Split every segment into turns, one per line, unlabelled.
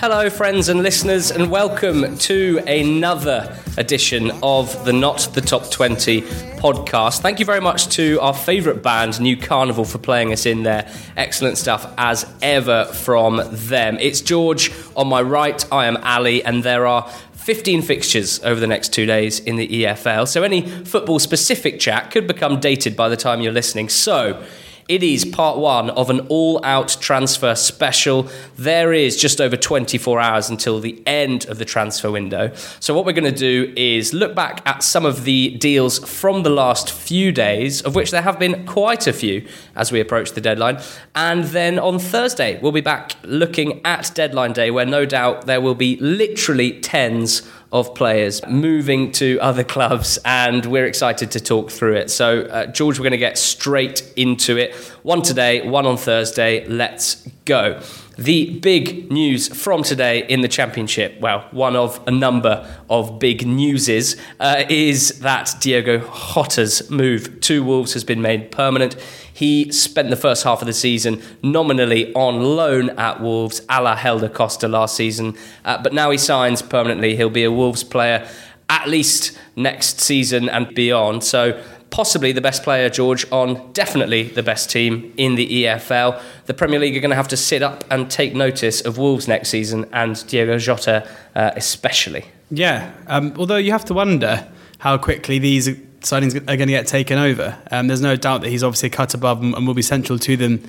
Hello, friends and listeners, and welcome to another edition of the Not the Top 20 podcast. Thank you very much to our favourite band, New Carnival, for playing us in there. Excellent stuff as ever from them. It's George on my right, I am Ali, and there are 15 fixtures over the next two days in the EFL. So any football specific chat could become dated by the time you're listening. So it is part one of an all out transfer special. There is just over 24 hours until the end of the transfer window. So, what we're going to do is look back at some of the deals from the last few days, of which there have been quite a few as we approach the deadline. And then on Thursday, we'll be back looking at deadline day, where no doubt there will be literally tens of players moving to other clubs, and we're excited to talk through it. So, uh, George, we're going to get straight into it. One today, one on Thursday. Let's go. The big news from today in the Championship, well, one of a number of big newses, uh, is that Diego Jota's move to Wolves has been made permanent. He spent the first half of the season nominally on loan at Wolves, a la Helder Costa last season, uh, but now he signs permanently. He'll be a Wolves player at least next season and beyond. So possibly the best player, George, on definitely the best team in the EFL. The Premier League are going to have to sit up and take notice of Wolves next season and Diego Jota uh, especially.
Yeah, um, although you have to wonder how quickly these signings are going to get taken over. Um, there's no doubt that he's obviously cut above and, and will be central to them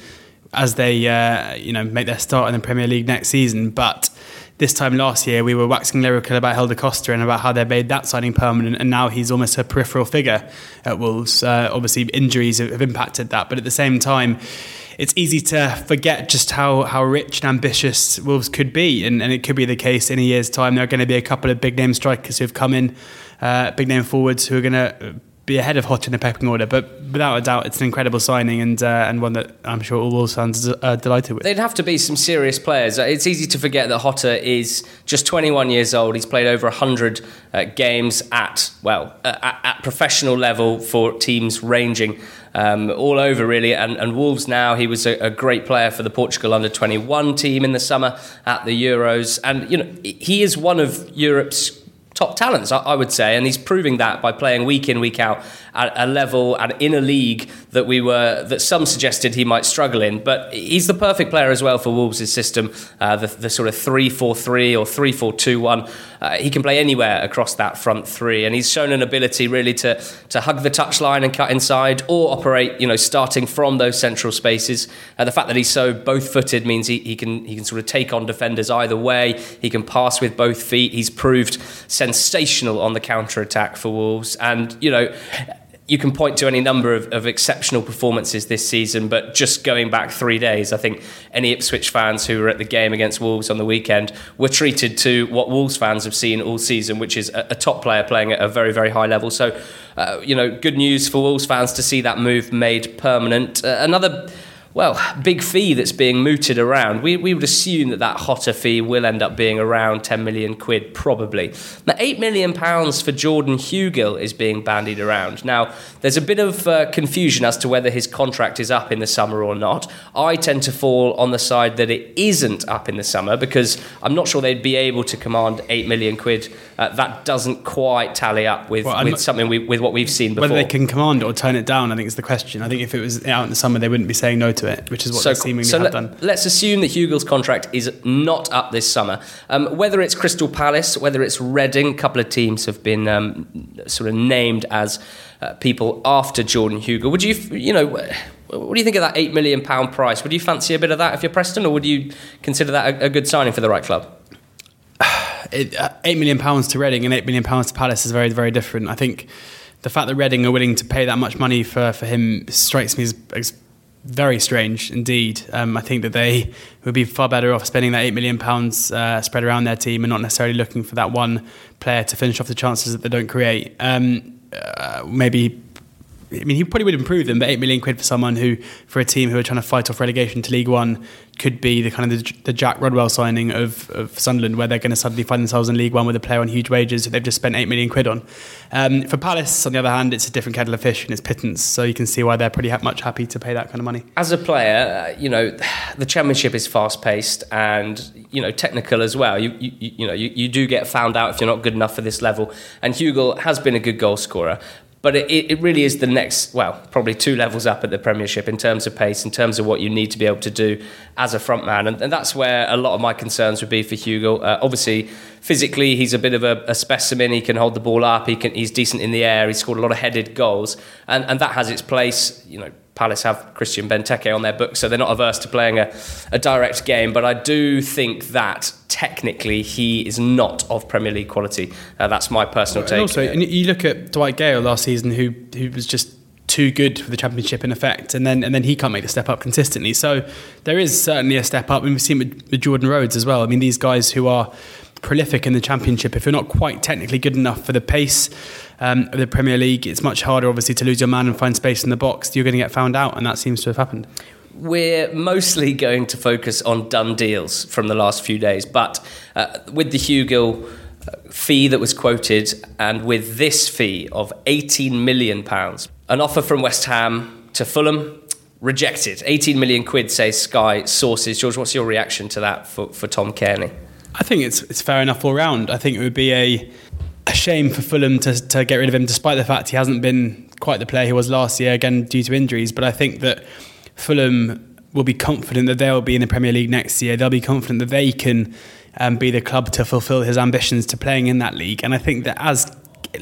as they uh, you know make their start in the Premier League next season. But this time last year, we were waxing lyrical about Helder Costa and about how they made that signing permanent, and now he's almost a peripheral figure at Wolves. Uh, obviously, injuries have, impacted that, but at the same time it's easy to forget just how, how rich and ambitious Wolves could be. And, and it could be the case in a year's time. There are going to be a couple of big name strikers who have come in uh, big name forwards who are going to be ahead of Jota in the pecking order. But without a doubt, it's an incredible signing and uh, and one that I'm sure all Wolves fans are delighted with.
They'd have to be some serious players. Uh, it's easy to forget that Jota is just 21 years old. He's played over 100 uh, games at well uh, at, at, professional level for teams ranging. Um, all over really, and, and, Wolves now. He was a, a great player for the Portugal under 21 team in the summer at the Euros, and you know he is one of Europe's top talents, I, would say, and he's proving that by playing week in, week out at a level and in a league that we were that some suggested he might struggle in. But he's the perfect player as well for Wolves' system, uh, the, the, sort of three-four-three or three-four-two-one. Uh, he can play anywhere across that front three, and he's shown an ability really to to hug the touchline and cut inside, or operate, you know, starting from those central spaces. Uh, the fact that he's so both-footed means he, he can he can sort of take on defenders either way. He can pass with both feet. He's proved sensational on the counter attack for Wolves, and you know you can point to any number of, of, exceptional performances this season, but just going back three days, I think any Ipswich fans who were at the game against Wolves on the weekend were treated to what Wolves fans have seen all season, which is a, a top player playing at a very, very high level. So, uh, you know, good news for Wolves fans to see that move made permanent. Uh, another well, big fee that's being mooted around. We, we would assume that that Jota fee will end up being around 10 million quid, probably. Now, 8 million pounds for Jordan Hugill is being bandied around. Now, there's a bit of uh, confusion as to whether his contract is up in the summer or not. I tend to fall on the side that it isn't up in the summer because I'm not sure they'd be able to command 8 million quid. Uh, that doesn't quite tally up with, well, with something we, with what we've seen before.
Whether they can command it or turn it down, I think is the question. I think if it was out in the summer, they wouldn't be saying no to to it, which is what so, they seemingly so have let, done.
Let's assume that Hugill's contract is not up this summer. Um, whether it's Crystal Palace, whether it's Reading, a couple of teams have been um, sort of named as uh, people after Jordan Hugill. Would you, you know, what do you think of that eight million pound price? Would you fancy a bit of that if you're Preston, or would you consider that a, a good signing for the right club?
It, uh, eight million pounds to Reading and eight million pounds to Palace is very, very different. I think the fact that Reading are willing to pay that much money for, for him strikes me as, as very strange indeed. Um, I think that they would be far better off spending that eight million pounds uh, spread around their team and not necessarily looking for that one player to finish off the chances that they don't create. Um, uh, maybe I mean, he probably would improve them, but eight million quid for someone who, for a team who are trying to fight off relegation to League One, could be the kind of the, the Jack Rodwell signing of, of Sunderland, where they're going to suddenly find themselves in League One with a player on huge wages that they've just spent eight million quid on. Um, for Palace, on the other hand, it's a different kettle of fish and it's pittance, so you can see why they're pretty ha- much happy to pay that kind of money.
As a player, you know the Championship is fast paced and you know technical as well. You you, you know you, you do get found out if you're not good enough for this level, and Hugill has been a good goal scorer. But it, it really is the next, well, probably two levels up at the Premiership in terms of pace, in terms of what you need to be able to do as a front man. And, and that's where a lot of my concerns would be for Hugo. Uh, obviously, physically, he's a bit of a, a, specimen. He can hold the ball up, he can, he's decent in the air, he's scored a lot of headed goals. And, and that has its place. You know, Palace have Christian Benteke on their book, so they're not averse to playing a, a direct game. But I do think that technically he is not of Premier League quality. Uh, that's my personal take.
And also, and you look at Dwight Gayle last season, who who was just too good for the championship in effect, and then and then he can't make the step up consistently. So there is certainly a step up, and we've seen with, with Jordan Rhodes as well. I mean, these guys who are prolific in the championship, if you're not quite technically good enough for the pace um, of the Premier League, it's much harder, obviously, to lose your man and find space in the box. You're going to get found out, and that seems to have happened.
We're mostly going to focus on done deals from the last few days, but uh, with the Hugill uh, fee that was quoted, and with this fee of 18 million pounds, an offer from West Ham to Fulham rejected. 18 million quid, say Sky sources. George, what's your reaction to that for, for Tom Cairney?
I think it's it's fair enough all round. I think it would be a a shame for Fulham to, to get rid of him, despite the fact he hasn't been quite the player he was last year, again due to injuries. But I think that Fulham will be confident that they'll be in the Premier League next year. They'll be confident that they can um, be the club to fulfil his ambitions to playing in that league. And I think that as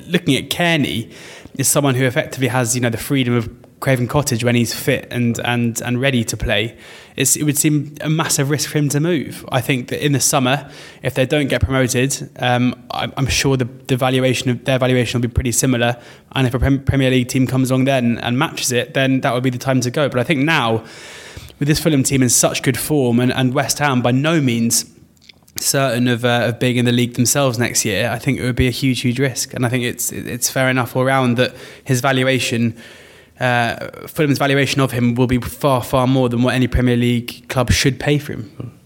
looking at Cairney is someone who effectively has you know the freedom of Craven Cottage when he's fit and and and ready to play, it would seem a massive risk for him to move. I think that in the summer, if they don't get promoted, um, I'm, I'm, sure the, the valuation of their valuation will be pretty similar. And if a Premier League team comes along then and matches it, then that would be the time to go. But I think now, with this Fulham team in such good form and, and West Ham by no means certain of, uh, of being in the league themselves next year, I think it would be a huge, huge risk. And I think it's it's fair enough all round that his valuation uh, Fulham's valuation of him will be far, far more than what any Premier League club should pay for him.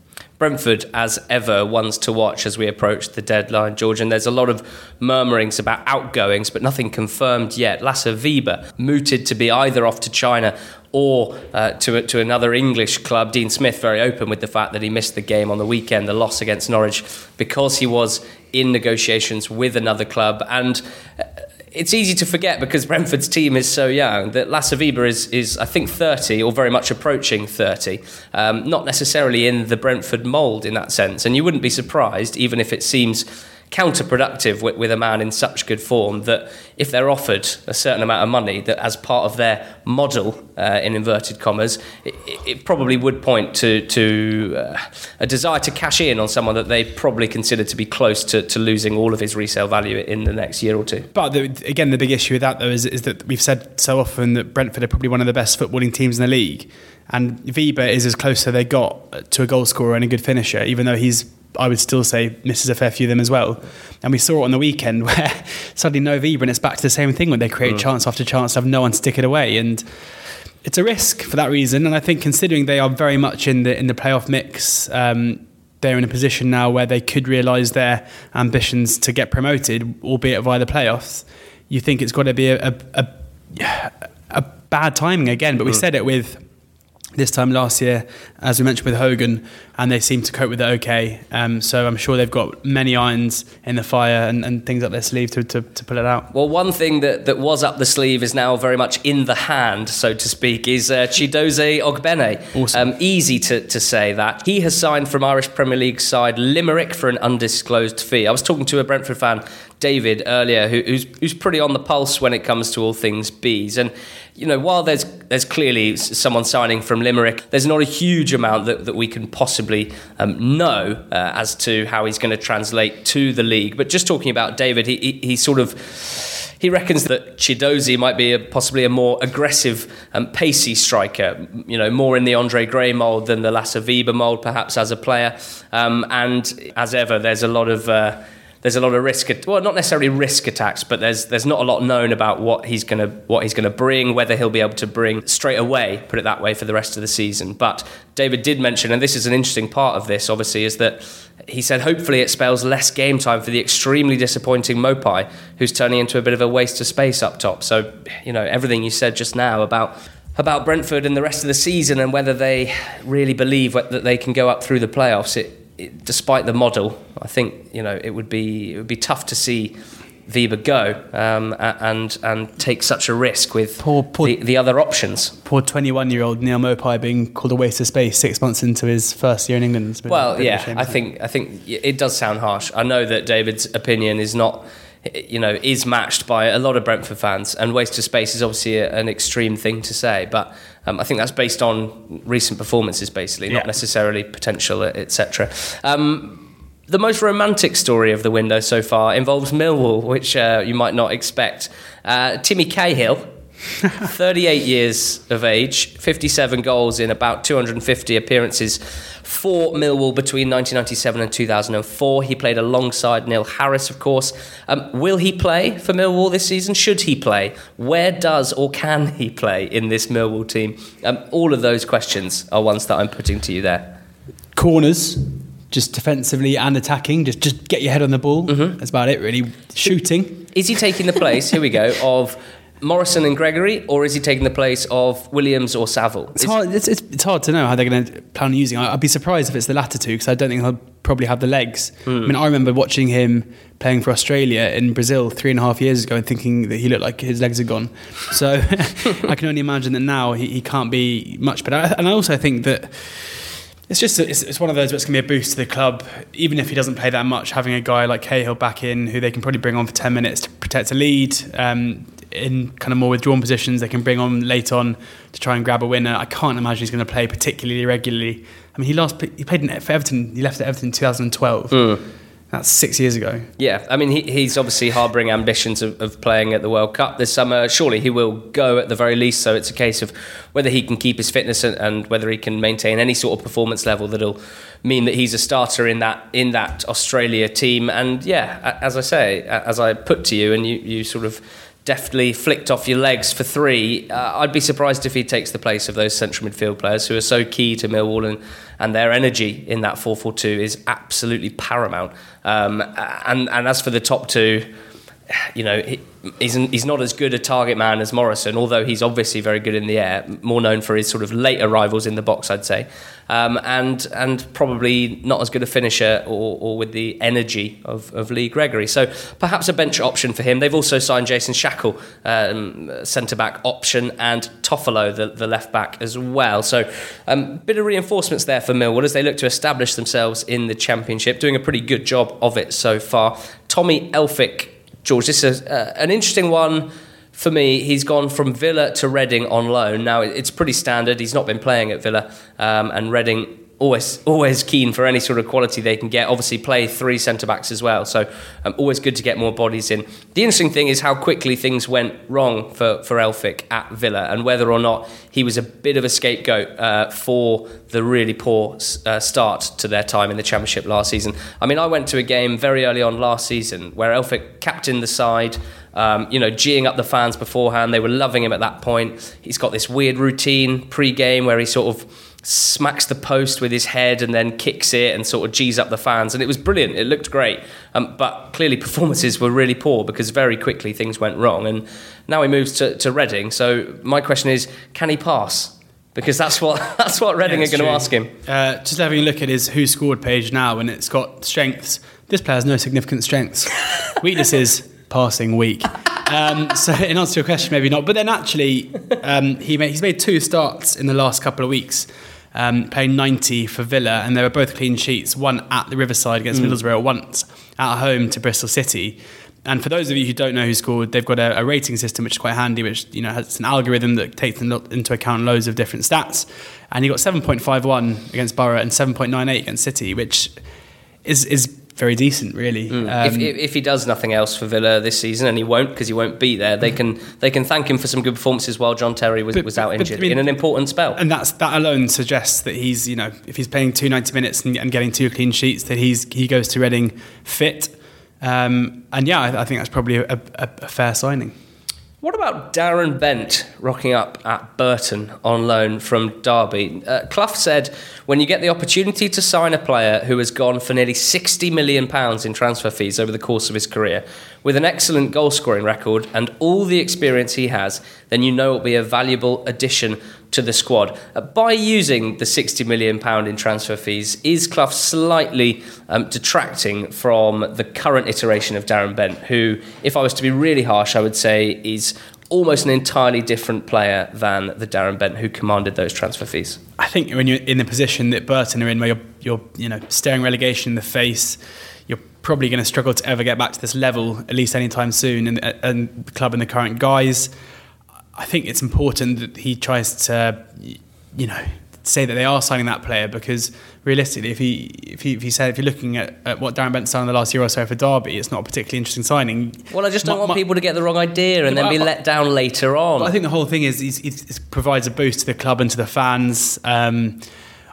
Brentford, as ever, ones to watch as we approach the deadline, George. And there's a lot of murmurings about outgoings, but nothing confirmed yet. Lasse Vibe mooted to be either off to China or uh, to, to another English club. Dean Smith very open with the fact that he missed the game on the weekend, the loss against Norwich, because he was in negotiations with another club. And uh, it's easy to forget because Brentford's team is so young that Lasse Vibe is, is I think, 30 or very much approaching 30. Um, not necessarily in the Brentford mould in that sense. And you wouldn't be surprised, even if it seems counterproductive with, with, a man in such good form that if they're offered a certain amount of money that as part of their model uh, in inverted commas it, it, probably would point to, to uh, a desire to cash in on someone that they probably consider to be close to, to losing all of his resale value in the next year or two.
But the, again the big issue with that though is, is that we've said so often that Brentford are probably one of the best footballing teams in the league. And Vibe is as close as they got to a goal scorer and a good finisher even though he's I would still say misses a fair few of them as well. And we saw it on the weekend where suddenly no Vibe and it's back to the same thing when they create mm. chance after chance, to have no one stick it away. And it's a risk for that reason. And I think considering they are very much in the in the playoff mix, um, they're in a position now where they could realise their ambitions to get promoted, albeit via the playoffs. You think it's got to be a, a, a, a bad timing again. But we mm. said it with this time last year, as we mentioned with Hogan, and they seem to cope with it okay. Um, so I'm sure they've got many irons in the fire and, and things up their sleeve to, to, to, pull it out.
Well, one thing that, that was up the sleeve is now very much in the hand, so to speak, is uh, Chidozie Ogbene. Awesome. Um, easy to, to say that. He has signed from Irish Premier League side Limerick for an undisclosed fee. I was talking to a Brentford fan, David, earlier, who, who's, who's pretty on the pulse when it comes to all things bees. And you know, while there's there's clearly someone signing from Limerick, there's not a huge amount that, that we can possibly um, know uh, as to how he's going to translate to the league. But just talking about David, he, he, he sort of he reckons that Chidozie might be a, possibly a more aggressive and um, pacey striker, you know, more in the Andre Gray mould than the Lasse Vibe mould, perhaps as a player. Um, and as ever, there's a lot of uh, there's a lot of risk. Well, not necessarily risk attacks, but there's there's not a lot known about what he's gonna what he's gonna bring, whether he'll be able to bring straight away. Put it that way for the rest of the season. But David did mention, and this is an interesting part of this, obviously, is that he said hopefully it spells less game time for the extremely disappointing Maupay, who's turning into a bit of a waste of space up top. So you know everything you said just now about about Brentford and the rest of the season and whether they really believe that they can go up through the playoffs. It, it, despite the model, I think you know it would be it would be tough to see Vibe go um, and and take such a risk with poor, poor, the, the, other options.
Poor 21 year old Neal Maupay being called a waste of space six months into his first year in England.
Well, yeah, shame, I think I think it does sound harsh. I know that David's opinion is not you know, is matched by a lot of Brentford fans. And waste of space is obviously a, an extreme thing to say, but um, I think that's based on recent performances, basically, yeah. not necessarily potential, etc. Um, the most romantic story of the window so far involves Millwall, which uh, you might not expect. Uh, Timmy Cahill 38 years of age, 57 goals in about 250 appearances for Millwall between 1997 and 2004. He played alongside Neil Harris, of course. Um, will he play for Millwall this season? Should he play? Where does or can he play in this Millwall team? Um, all of those questions are ones that I'm putting to you there.
Corners, just defensively and attacking. Just just get your head on the ball. Mm-hmm. That's about it, really. Shooting.
Is he taking the place? here we go. Of Morrison and Gregory, or is he taking the place of Williams or Saville?
It's, hard, it's, it's, it's hard to know how they're going to plan on using. I'd be surprised if it's the latter two because I don't think he'll probably have the legs. Mm. I mean, I remember watching him playing for Australia in Brazil three and a half years ago and thinking that he looked like his legs had gone. So I can only imagine that now he, he can't be much better. And I also think that it's just it's, it's one of those that's going to be a boost to the club, even if he doesn't play that much. Having a guy like Cahill back in, who they can probably bring on for ten minutes to protect a lead, um, in kind of more withdrawn positions, they can bring on late on to try and grab a winner. I can't imagine he's going to play particularly regularly. I mean, he last he played in, for Everton. He left at Everton in 2012. Mm. That's six years ago.
Yeah, I mean, he, he's obviously harbouring ambitions of, of, playing at the World Cup this summer. Surely he will go at the very least. So it's a case of whether he can keep his fitness and, and whether he can maintain any sort of performance level that'll mean that he's a starter in that in that Australia team. And yeah, as I say, as I put to you, and you, you sort of deftly flicked off your legs for three, uh, I'd be surprised if he takes the place of those central midfield players who are so key to Millwall and, and their energy in that 4 4 2 is absolutely paramount. Um, and, and as for the top two, you know, he, he's, he's not as good a target man as Morrison, although he's obviously very good in the air, more known for his sort of late arrivals in the box, I'd say, um, and and probably not as good a finisher or, or with the energy of, of Lee Gregory. So perhaps a bench option for him. They've also signed Jason Shackell, um, centre back option, and Toffolo, the, the left back, as well. So a um, bit of reinforcements there for Millwall as they look to establish themselves in the Championship, doing a pretty good job of it so far. Tommy Elphick George, this is uh, an interesting one for me. He's gone from Villa to Reading on loan. Now it's pretty standard. He's not been playing at Villa, um, and Reading always always keen for any sort of quality they can get. Obviously, play three centre backs as well, so um, always good to get more bodies in. The interesting thing is how quickly things went wrong for for Elphick at Villa, and whether or not he was a bit of a scapegoat uh, for the really poor uh, start to their time in the Championship last season. I mean, I went to a game very early on last season where Elphick captained the side. Um, you know, geeing up the fans beforehand. They were loving him at that point. He's got this weird routine pre-game where he sort of smacks the post with his head and then kicks it and sort of G's up the fans. And it was brilliant. It looked great. Um, but clearly, performances were really poor because very quickly things went wrong. And now he moves to, to Reading. So my question is can he pass? Because that's what that's what Reading yeah, are going to ask him.
Uh, just having a look at his WhoScored page now, and it's got strengths. This player has no significant strengths. Weaknesses: passing weak. Um, so in answer to your question, maybe not. But then actually, um, he made, he's made two starts in the last couple of weeks um, paying 90 for Villa, and they were both clean sheets, one at the Riverside against mm. Middlesbrough, once at home to Bristol City. And for those of you who don't know WhoScored, they've got a, a, rating system which is quite handy, which you know has an algorithm that takes into account loads of different stats. And he got 7.51 against Borough and 7.98 against City, which is is very decent, really. Mm.
Um, if, if, he does nothing else for Villa this season, and he won't because he won't be there, they can they can thank him for some good performances while John Terry was, but, was out injured I mean, in an important spell.
And that's that alone suggests that he's you know if he's playing two ninety minutes and, and, getting two clean sheets, that he's he goes to Reading fit. Um, and yeah, I, I, think that's probably a, a, a fair signing.
What about Darren Bent rocking up at Burton on loan from Derby? Uh, Clough said, when you get the opportunity to sign a player who has gone for nearly £60 million in transfer fees over the course of his career, with an excellent goal scoring record and all the experience he has, then you know it will be a valuable addition to the squad. Uh, by using the £60 million in transfer fees, is Clough slightly um, detracting from the current iteration of Darren Bent, who, if I was to be really harsh, I would say is almost an entirely different player than the Darren Bent who commanded those transfer fees?
I think when you're in the position that Burton are in, where you're, you're you know, staring relegation in the face, you're probably going to struggle to ever get back to this level, at least anytime soon, and, and the club and the current guys I think it's important that he tries to, you know, say that they are signing that player because realistically, if he if he, if he said if you're looking at, at what Darren Bent's done in the last year or so for Derby, it's not a particularly interesting signing.
Well, I just don't my, want my, people to get the wrong idea and then be let down later on.
I think the whole thing is it provides a boost to the club and to the fans. Um,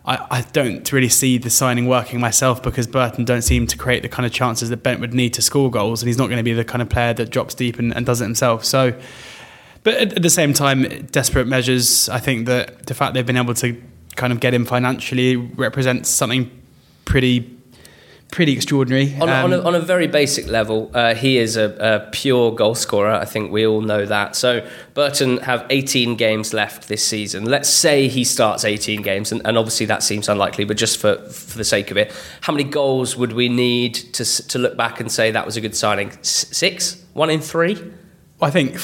I, I, don't really see the signing working myself because Burton don't seem to create the kind of chances that Bent would need to score goals, and he's not going to be the kind of player that drops deep and, and does it himself. So but at the same time, desperate measures. I think that the fact they've been able to kind of get him financially represents something pretty pretty extraordinary.
On, um, on, a, on a, very basic level, uh, he is a, a, pure goal scorer. I think we all know that. So Burton have 18 games left this season. Let's say he starts 18 games, and, and, obviously that seems unlikely, but just for, for the sake of it, how many goals would we need to, to look back and say that was a good signing? Six? One in three?
I think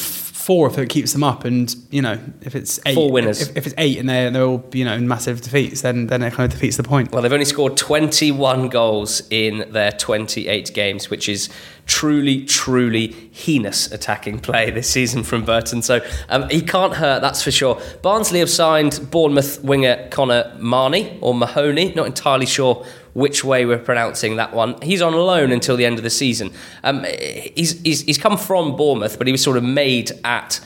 four if it keeps them up, and you know if it's eight,
four winners.
If, if it's eight and they're they're all you know in massive defeats, then then it kind of defeats the point.
Well, they've only scored 21 goals in their 28 games, which is truly, truly heinous attacking play this season from Burton. So um, he can't hurt, that's for sure. Barnsley have signed Bournemouth winger Connor Marney or Mahoney, not entirely sure which way we're pronouncing that one. He's on loan until the end of the season. Um, he's, he's, he's come from Bournemouth, but he was sort of made at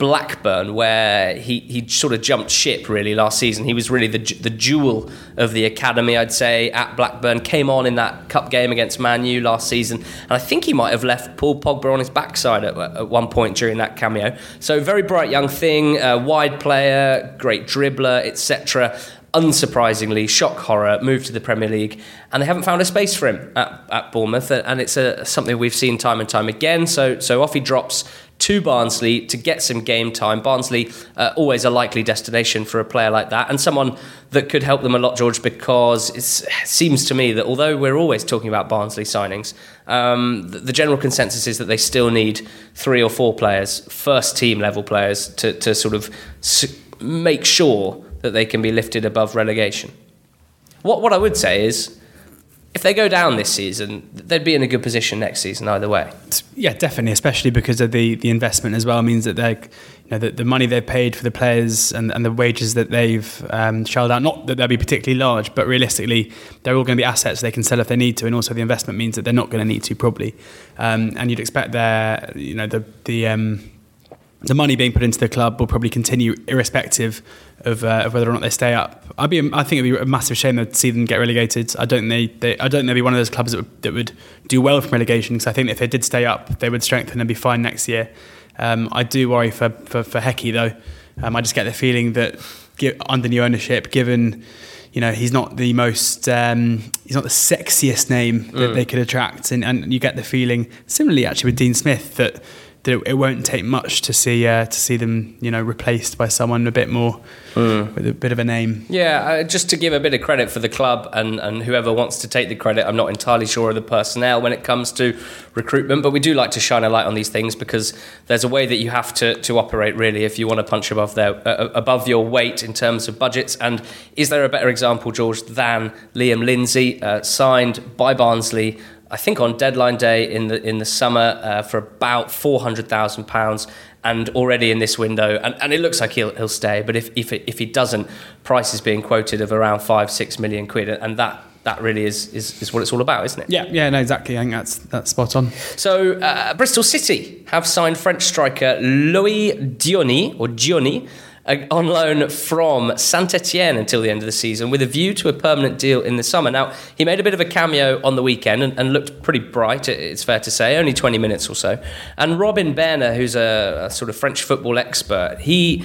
Blackburn, where he, he sort of jumped ship really last season. He was really the, the jewel of the academy, I'd say, at Blackburn. Came on in that cup game against Man U last season, and I think he might have left Paul Pogba on his backside at, at one point during that cameo. So, very bright young thing, uh, wide player, great dribbler, etc unsurprisingly, shock horror, moved to the Premier League, and they haven't found a space for him at, at Bournemouth, and it's a, something we've seen time and time again. So, so off he drops to Barnsley to get some game time. Barnsley, uh, always a likely destination for a player like that, and someone that could help them a lot, George, because it seems to me that although we're always talking about Barnsley signings, um, the, the, general consensus is that they still need three or four players, first team level players, to, to sort of make sure that they can be lifted above relegation. What, what I would say is, if they go down this season, they'd be in a good position next season either way.
Yeah, definitely, especially because of the, the investment as well means that they you know, the, the money they've paid for the players and, and the wages that they've um, shelled out, not that they'll be particularly large, but realistically, they're all going to be assets they can sell if they need to, and also the investment means that they're not going to need to probably. Um, and you'd expect their, you know, the the um, the money being put into the club will probably continue irrespective of, uh, of whether or not they stay up. I'd be, I think it'd be a massive shame to see them get relegated. I don't they, they I don't think they'd be one of those clubs that would, that would do well from relegation because I think if they did stay up, they would strengthen and be fine next year. Um, I do worry for for, for Hecky though. Um, I just get the feeling that under new ownership, given you know he's not the most um, he's not the sexiest name that mm. they could attract, and, and you get the feeling similarly actually with Dean Smith that that it won't take much to see uh, to see them, you know, replaced by someone a bit more mm. with a bit of a name.
Yeah, uh, just to give a bit of credit for the club and, and whoever wants to take the credit. I'm not entirely sure of the personnel when it comes to recruitment, but we do like to shine a light on these things because there's a way that you have to, to operate really if you want to punch above their uh, uh, above your weight in terms of budgets. And is there a better example, George, than Liam Lindsay, uh, signed by Barnsley? I think on deadline day in the in the summer uh, for about four hundred thousand pounds, and already in this window, and, and it looks like he'll he'll stay. But if if if he doesn't, price is being quoted of around five six million quid, and that that really is, is, is what it's all about, isn't it?
Yeah, yeah, no, exactly. I think that's that's spot on.
So uh, Bristol City have signed French striker Louis Diony or uh, on loan from Saint Etienne until the end of the season with a view to a permanent deal in the summer. Now, he made a bit of a cameo on the weekend and, and looked pretty bright, it's fair to say, only 20 minutes or so. And Robin Bairner, who's a, a sort of French football expert, he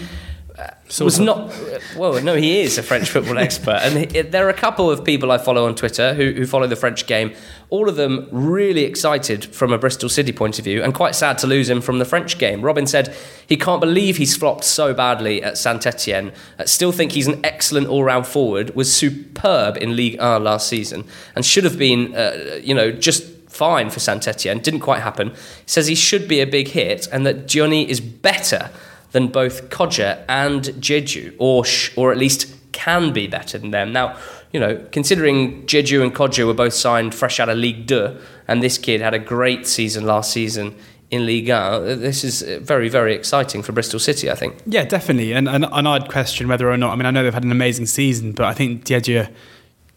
was not well no he is a french football expert. And he, there are a couple of people i follow on twitter who, who follow the french game all of them really excited from a bristol city point of view and quite sad to lose him from the french game. Robin said he can't believe he's flopped so badly at saint etienne still think he's an excellent all-round forward was superb in league 1 last season and should have been uh, you know just fine for saint etienne didn't quite happen. He says he should be a big hit and that Diony is better than both Kodjia and Diedhiou, or sh- or at least can be better than them. Now, you know, considering Diedhiou and Kodjia were both signed fresh out of League 2, and this kid had a great season last season in Ligue 1, uh, this is uh, very, very exciting for Bristol City, I think.
Yeah, definitely. And, and, and I'd question whether or not, I mean, I know they've had an amazing season, but I think Diedhiou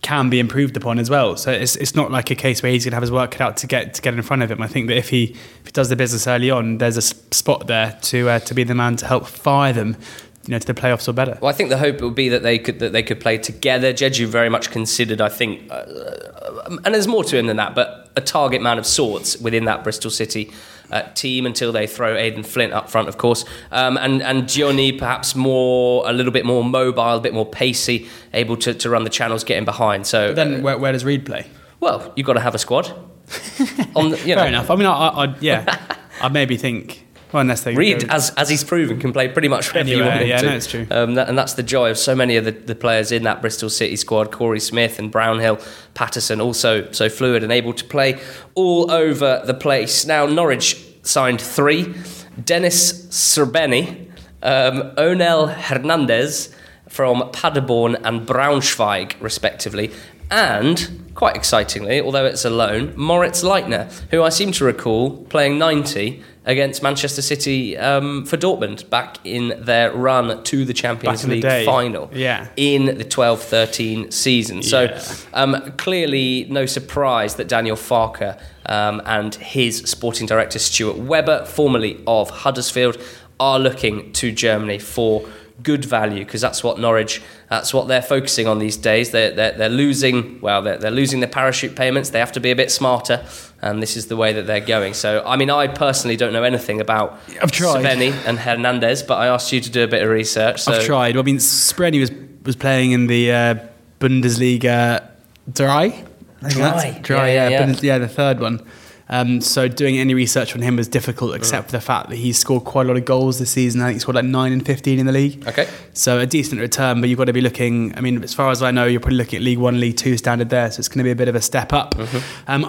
can be improved upon as well. So it's, it's not like a case where he's going to have his work cut out to get to get in front of him. I think that if he if he does the business early on, there's a spot there to uh, to be the man to help fire them. You know, to the playoffs or better.
Well, I think the hope would be that they could that they could play together. Diedhiou very much considered, I think, uh, and there's more to him than that, but a target man of sorts within that Bristol City uh, team until they throw Aden Flint up front, of course. Um, and and Diony perhaps more, a little bit more mobile, a bit more pacey, able to, to run the channels, getting behind. So
but then where, where does Reid play?
Well, you've got to have a squad.
On the, you know. Fair enough. I mean, I, I, yeah, I maybe think. Well, unless they
Reid, go, as as he's proven, can play pretty much wherever
anywhere,
you want him
yeah,
to.
No, it's true.
Um, that, and that's the joy of so many of the, the players in that Bristol City squad. Korey Smith and Brownhill, Paterson, also so fluid and able to play all over the place. Now Norwich signed three Dennis Srbeny, um, Onel Hernandez from Paderborn and Braunschweig, respectively. And, quite excitingly, although it's a loan, Moritz Leitner, who I seem to recall playing 90 against Manchester City um, for Dortmund back in their run to the Champions League
the
final
yeah.
in the 12 13 season. So,
Yeah.
um, clearly, no surprise that Daniel Farke um, and his sporting director, Stuart Webber, formerly of Huddersfield, are looking to Germany for good value because that's what Norwich, that's what they're focusing on these days. They're, they're, they're losing, well, they're, they're losing their parachute payments. They have to be a bit smarter, and this is the way that they're going. So, I mean, I personally don't know anything about
I've tried.
Srbeny and Hernandez, but I asked you to do a bit of research. So
I've tried. Well, I mean, Srbeny was was playing in the uh, Bundesliga Drei.
Dry.
Dry,
Yeah,
yeah,
yeah, yeah.
Bundes- yeah, the third one. Um, so doing any research on him was difficult, except for the fact that he's scored quite a lot of goals this season. I think he scored like nine and fifteen in the league.
Okay.
So a decent return, but you've got to be looking. I mean, as far as I know, you're probably looking at League One, League Two standard there. So it's going to be a bit of a step up.
Mm-hmm.
Um,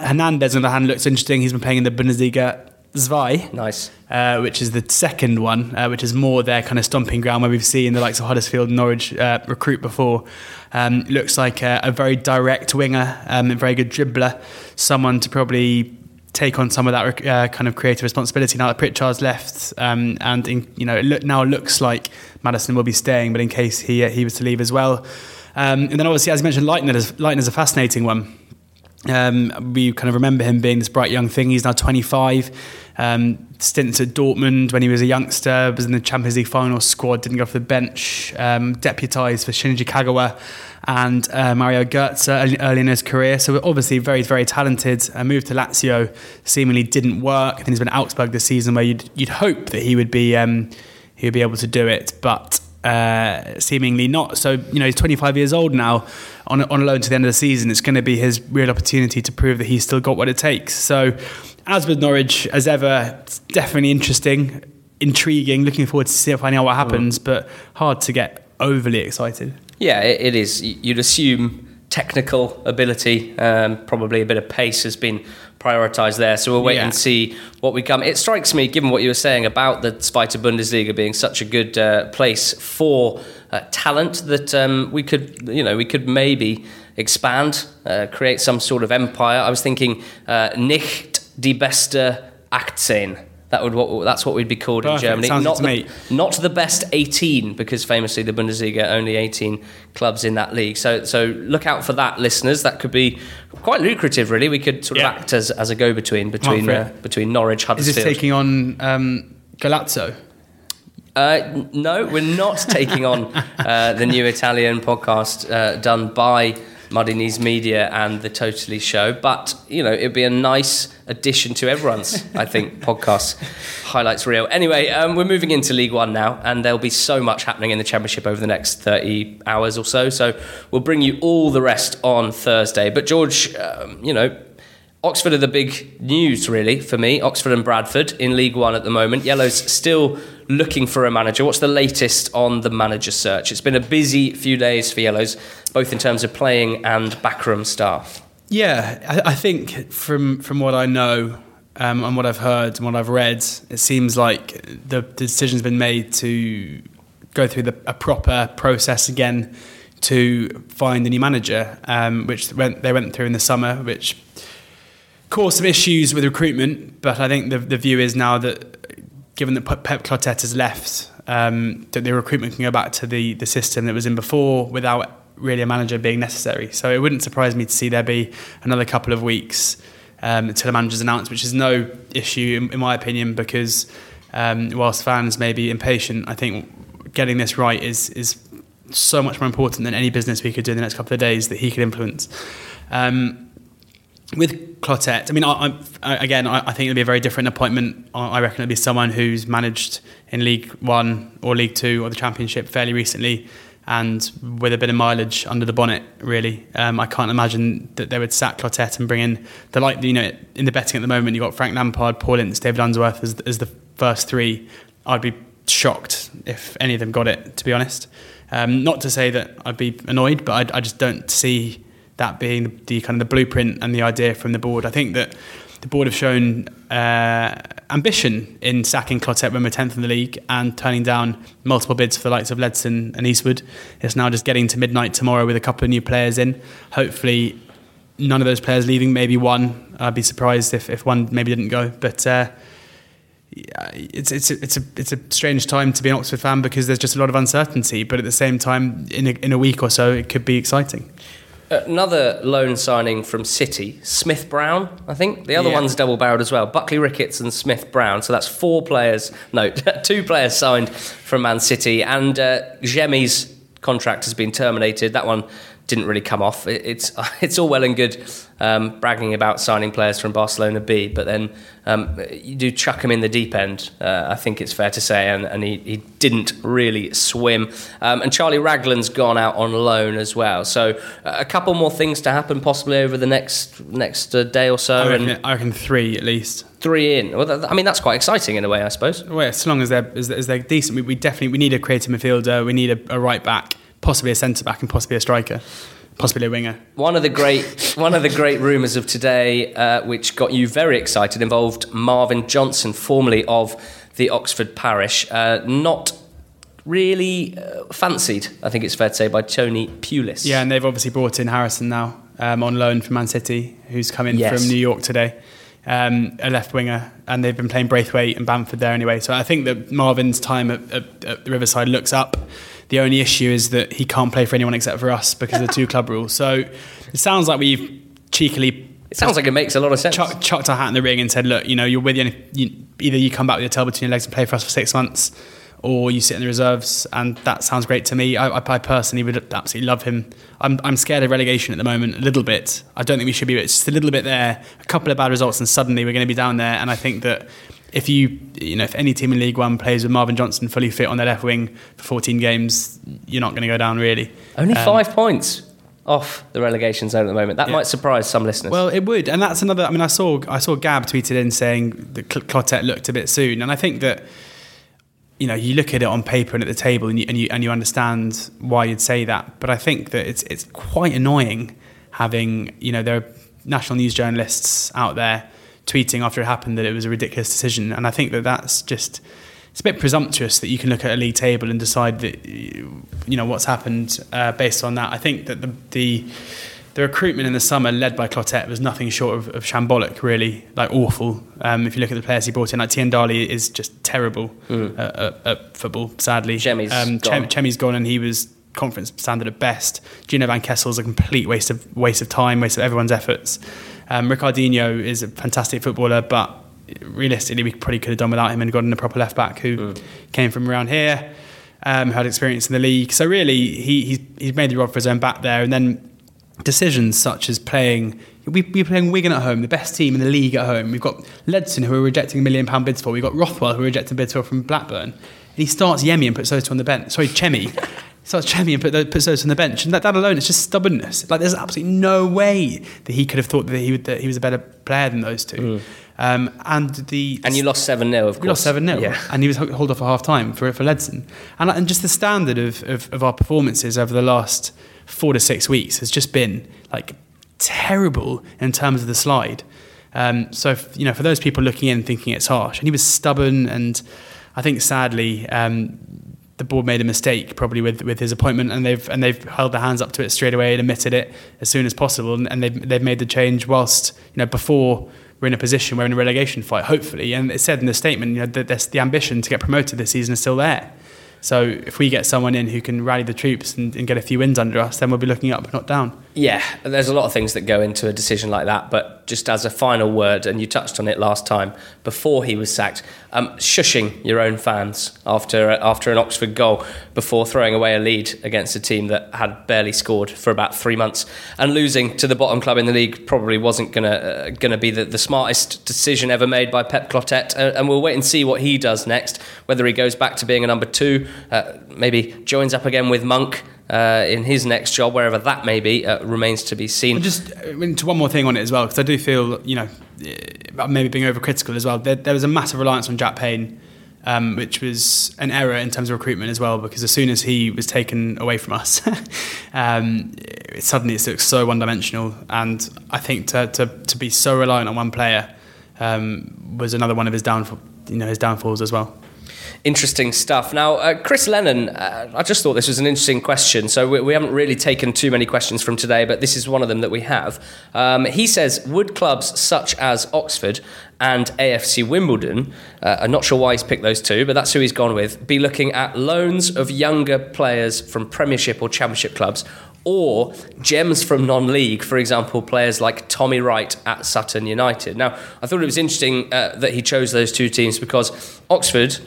Hernandez, on the other hand, looks interesting. He's been playing in the Bundesliga Zwei
nice.
uh, which is the second one, uh, which is more their kind of stomping ground where we've seen the likes of Huddersfield and Norwich uh, recruit before. Um, looks like a, a very direct winger, um, a very good dribbler, someone to probably take on some of that uh, kind of creative responsibility now that Pritchard's left, um, and in, you know it look, now looks like Maddison will be staying, but in case he uh, he was to leave as well. Um, and then obviously, as you mentioned, Leitner is, a fascinating one. Um, we kind of remember him being this bright young thing. He's now 25. Um, stints at Dortmund when he was a youngster, was in the Champions League final squad, didn't go off the bench, um, deputised for Shinji Kagawa and uh, Mario Götze early, in his career. So obviously very, very talented. Uh, moved to Lazio, seemingly didn't work. I think he's been Augsburg this season where you'd, you'd hope that he would be um, he would be able to do it, but uh, seemingly not. So, you know, he's 25 years old now on, on loan to the end of the season. It's going to be his real opportunity to prove that he's still got what it takes. So, as with Norwich, as ever, definitely interesting, intriguing, looking forward to see, finding out what happens, but hard to get overly excited.
Yeah, it, it is. You'd assume technical ability, um, probably a bit of pace has been prioritised there. So we'll wait
Yeah.
and see what we come. It strikes me, given what you were saying about the Spider Bundesliga being such a good uh, place for uh, talent, that um, we could, you know, we could maybe expand, uh, create some sort of empire. I was thinking, uh, nicht die beste 18. That would what that's what we'd be called
Perfect.
in Germany.
Sounds
not the,
me.
not the best 18 because famously the Bundesliga only 18 clubs in that league. So so look out for that, listeners. That could be quite lucrative, really. We could sort of act as, as a go between between uh, between Norwich,
Is
Huddersfield.
this taking on um, Golazzo?
Uh, no, we're not taking on uh, the new Italian podcast uh, done by Muddy Knees Media and the Totally Show, but you know it'd be a nice addition to everyone's, I think, podcast highlights reel. Anyway, um, we're moving into League One now, and there'll be so much happening in the Championship over the next thirty hours or so. So we'll bring you all the rest on Thursday. But George, um, you know, Oxford are the big news, really, for me. Oxford and Bradford in League One at the moment. Yellow's still looking for a manager. What's the latest on the manager search? It's been a busy few days for Yellows, both in terms of playing and backroom staff.
Yeah, I, I think from from what I know um, and what I've heard and what I've read, it seems like the, the decision's been made to go through the, a proper process again to find a new manager, um, which went, they went through in the summer, which caused some issues with recruitment. But I think the, the view is now that given that Pep Clotet has left, um, that the recruitment can go back to the, the system that was in before without really a manager being necessary. So it wouldn't surprise me to see there be another couple of weeks um, until the manager's announced, which is no issue in, in my opinion, because um, whilst fans may be impatient, I think getting this right is is so much more important than any business we could do in the next couple of days that he could influence. Um, with Clotet, I mean, I, I, again, I, I, think it'll be a very different appointment. I reckon it'll be someone who's managed in League One or League Two or the Championship fairly recently, and with a bit of mileage under the bonnet. Really, um, I can't imagine that they would sack Clotet and bring in the like. You know, in the betting at the moment, you've got Frank Lampard, Paul Ince, David Unsworth as, as the first three. I'd be shocked if any of them got it. To be honest, um, not to say that I'd be annoyed, but I, I just don't see that being the, the, kind of the blueprint and the idea from the board. I think that the board have shown uh, ambition in sacking Clotet when we're 10th in the league and turning down multiple bids for the likes of Ledson and Eastwood. It's now just getting to midnight tomorrow with a couple of new players in. Hopefully, none of those players leaving, maybe one. I'd be surprised if, if one maybe didn't go. But uh, it's it's a, it's a it's a strange time to be an Oxford fan because there's just a lot of uncertainty. But at the same time, in a, in a week or so, it could be exciting.
Another loan signing from City, Smith Brown, I think. The other yeah. one's double barreled as well. Buckley Ricketts and Smith Brown. So that's four players, no, two players signed from Man City. And uh, Xemi's contract has been terminated. That one didn't really come off. it's it's all well and good um, bragging about signing players from Barcelona B, but then um, you do chuck him in the deep end. Uh, I think it's fair to say, and, and he, he didn't really swim. Um, and Charlie Raglan's gone out on loan as well. So uh, a couple more things to happen possibly over the next next uh, day or so.
I reckon, and I reckon three at least.
Three in. Well, I mean that's quite exciting in a way, I suppose.
Well, as long as they're as, as they're decent, we, we, definitely we need a creative midfielder. We need a, a right back possibly a centre back and possibly a striker possibly a winger.
One of the great, one of the great rumours of today, uh, which got you very excited, involved Marvin Johnson, formerly of the Oxford Parish, uh, not really uh, fancied. I think it's fair to say by Tony Pulis.
Yeah, and they've obviously brought in Harrison now um, on loan from Man City, who's come in yes. from New York today. Um, a left winger, and they've been playing Braithwaite and Bamford there anyway. So I think that Marvin's time at, at, at the Riverside looks up. The only issue is that he can't play for anyone except for us because of the two club rules. So it sounds like we've cheekily.
It sounds like it makes a lot of sense.
Chuck, chucked our hat in the ring and said, "Look, you know, you're with you, you either you come back with your tail between your legs and play for us for six months, or you sit in the reserves." And that sounds great to me. I, I personally would absolutely love him. I'm, I'm scared of relegation at the moment, a little bit. I don't think we should be, but it's just a little bit there. A couple of bad results, and suddenly we're going to be down there. And I think that if you you know if any team in League One plays with Marvin Johnson fully fit on their left wing for 14 games, you're not going to go down really.
Only um, five points off the relegation zone at the moment. That yeah. might surprise some listeners.
Well, it would, and that's another. I mean, I saw I saw Gab tweeted in saying that Clotet looked a bit soon, and I think that you know you look at it on paper and at the table, and you and you, and you understand why you'd say that. But I think that it's it's quite annoying having you know there are national news journalists out there tweeting after it happened that it was a ridiculous decision. And I think that that's just it's a bit presumptuous that you can look at a league table and decide that you know what's happened uh, based on that. I think that the, the the recruitment in the summer led by Clotet was nothing short of, of shambolic, really, like awful. Um, if you look at the players he brought in, like Tiendalli is just terrible mm. at, at, football, sadly.
Xemi's um, gone.
Xemi's gone and he was conference standard at best. Gino Van Kessel's a complete waste of waste of time, waste of everyone's efforts. Um, Ricardinho is a fantastic footballer, but realistically, we probably could have done without him and gotten a proper left back who mm. came from around here, um, had experience in the league. So really, he he's, he's made the rod for his own back there, and then decisions such as playing. We, we're playing Wigan at home, the best team in the league at home. We've got Ledson, who we're rejecting a million pound bids for. We've got Rothwell, who we're rejecting bids for from Blackburn. And he starts Yemi and puts those two on the bench. Sorry, Xemi. starts Xemi and put, puts those on the bench. And that, that alone is just stubbornness. Like, there's absolutely no way that he could have thought that he, would, that he was a better player than those two. Mm. Um, and the
and you lost seven 0 of course.
We lost seven 0 yeah. and he was hauled off at half time for for Ledson, and, and just the standard of, of, of our performances over the last four to six weeks has just been like terrible in terms of the slide. Um, so you know, for those people looking in thinking it's harsh, and he was stubborn, and I think sadly um, the board made a mistake probably with, with his appointment, and they've and they've held their hands up to it straight away and admitted it as soon as possible, and, and they've they've made the change whilst you know before we're in a position we're in a relegation fight, hopefully, and it said in the statement you know that the ambition to get promoted this season is still there. So if we get someone in who can rally the troops and, and, get a few wins under us, then we'll be looking up, not down.
Yeah, there's a lot of things that go into a decision like that. But just as a final word, and you touched on it last time before he was sacked, um, shushing your own fans after after an Oxford goal before throwing away a lead against a team that had barely scored for about three months and losing to the bottom club in the league probably wasn't gonna uh, gonna be the, the smartest decision ever made by Pep Clotet. Uh, and we'll wait and see what he does next. Whether he goes back to being a number two, uh, maybe joins up again with Monk uh, in his next job, wherever that may be, uh, remains to be seen.
Just to one more thing on it as well, because I do feel, you know, maybe being overcritical as well. There, there was a massive reliance on Jack Payne, um, which was an error in terms of recruitment as well, because as soon as he was taken away from us, um, it, suddenly it looks so one dimensional. And I think to, to, to be so reliant on one player um, was another one of his downfall, you know, his downfalls as well
interesting stuff. Now, uh, Chris Lennon, uh, I just thought this was an interesting question. So we, we, haven't really taken too many questions from today, but this is one of them that we have. Um, he says, would clubs such as Oxford and AFC Wimbledon, uh, I'm not sure why he's picked those two, but that's who he's gone with, be looking at loans of younger players from Premiership or Championship clubs or gems from non league, for example, players like Tommy Wright at Sutton United. Now, I thought it was interesting uh, that he chose those two teams because Oxford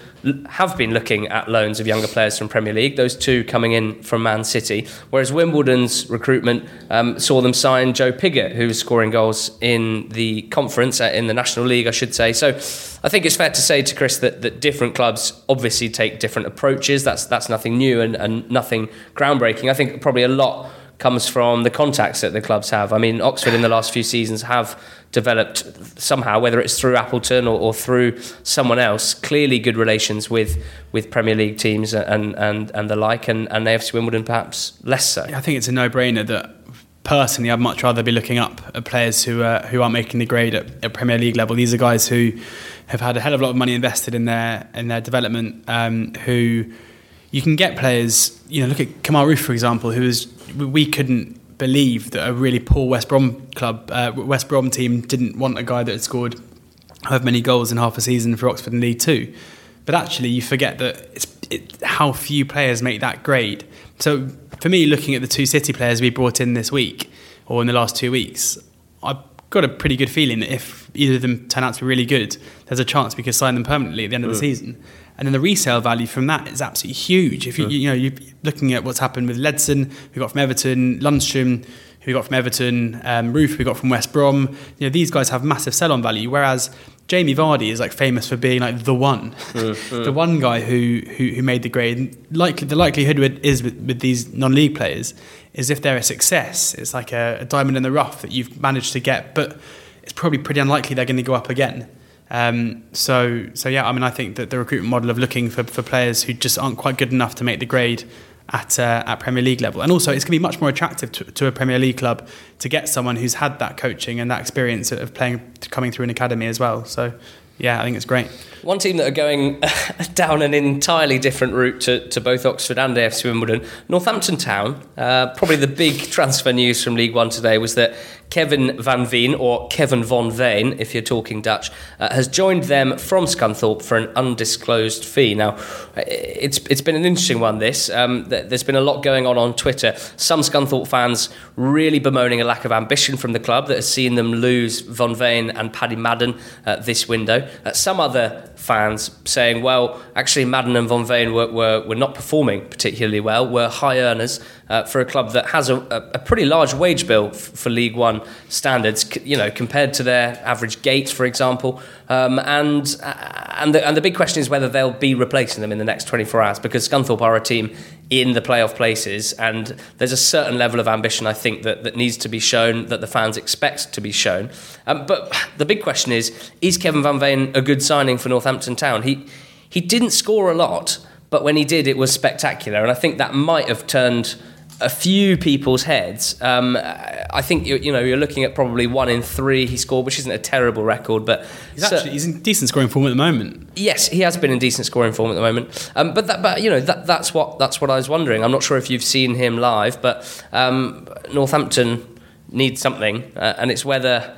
have been looking at loans of younger players from Premier League, those two coming in from Man City, whereas Wimbledon's recruitment um, saw them sign Joe Pigott, who's scoring goals in the conference, uh, in the National League, I should say. So I think it's fair to say to Chris that, that different clubs obviously take different approaches. That's, that's nothing new and, and nothing groundbreaking. I think probably a lot comes from the contacts that the clubs have. I mean, Oxford in the last few seasons have developed somehow, whether it's through Appleton or, or, through someone else, clearly good relations with, with Premier League teams and, and, and the like, and, and AFC Wimbledon perhaps less so.
I think it's a no brainer that personally I'd much rather be looking up at players who, uh, who aren't making the grade at, at, Premier League level. These are guys who have had a hell of a lot of money invested in their, in their development, um, who you can get players, you know, look at Kemar Roofe, for example, who is, we couldn't believe that a really poor West Brom club, uh, West Brom team, didn't want a guy that had scored however many goals in half a season for Oxford and League Two. But actually, you forget that it's it, how few players make that grade. So for me, looking at the two City players we brought in this week or in the last two weeks, I've got a pretty good feeling that if either of them turn out to be really good, there's a chance we could sign them permanently at the end of the mm. season and then the resale value from that is absolutely huge. If you, you know you're looking at what's happened with Ledson, we got from Everton, Lundstram, who we got from Everton, um, Roofe, we got from West Brom. You know these guys have massive sell-on value, whereas Jamie Vardy is like famous for being like the one, mm, the one guy who, who who made the grade. Likely the likelihood is with, with these non-league players is if they're a success, it's like a, a diamond in the rough that you've managed to get, but it's probably pretty unlikely they're going to go up again. Um, so, so yeah, I mean, I think that the recruitment model of looking for, for players who just aren't quite good enough to make the grade at uh, at Premier League level, and also it's going to be much more attractive to, to, a Premier League club to get someone who's had that coaching and that experience of playing coming through an academy as well. So, yeah, I think it's great.
One team that are going down an entirely different route to, to both Oxford and AFC Wimbledon, Northampton Town. Uh, probably the big transfer news from League One today was that Kevin Van Veen, or Kevin Von Veen, if you're talking Dutch, uh, has joined them from Scunthorpe for an undisclosed fee. Now, uh, it's it's been an interesting one. This um, there's been a lot going on on Twitter. Some Scunthorpe fans really bemoaning a lack of ambition from the club that has seen them lose Von Veen and Paddy Madden uh, this window. Uh, some other fans saying, well, actually, Madden and Von Veen were, were, were not performing particularly well, were high earners uh, for a club that has a, a pretty large wage bill f- for League One standards, you know, compared to their average gate, for example. Um, and uh, and the, and the big question is whether they'll be replacing them in the next 24 hours because Scunthorpe are a team in the playoff places, and there's a certain level of ambition I think that, that needs to be shown that the fans expect to be shown. Um, but the big question is: Is Kevin Van Veen a good signing for Northampton Town? He he didn't score a lot, but when he did, it was spectacular, and I think that might have turned a few people's heads. Um, I think you, you know you're looking at probably one in three he scored, which isn't a terrible record, but
he's actually he's in decent scoring form at the moment.
Yes, he has been in decent scoring form at the moment. Um, but that, but you know that that's what that's what I was wondering. I'm not sure if you've seen him live, but um, Northampton needs something, uh, and it's whether.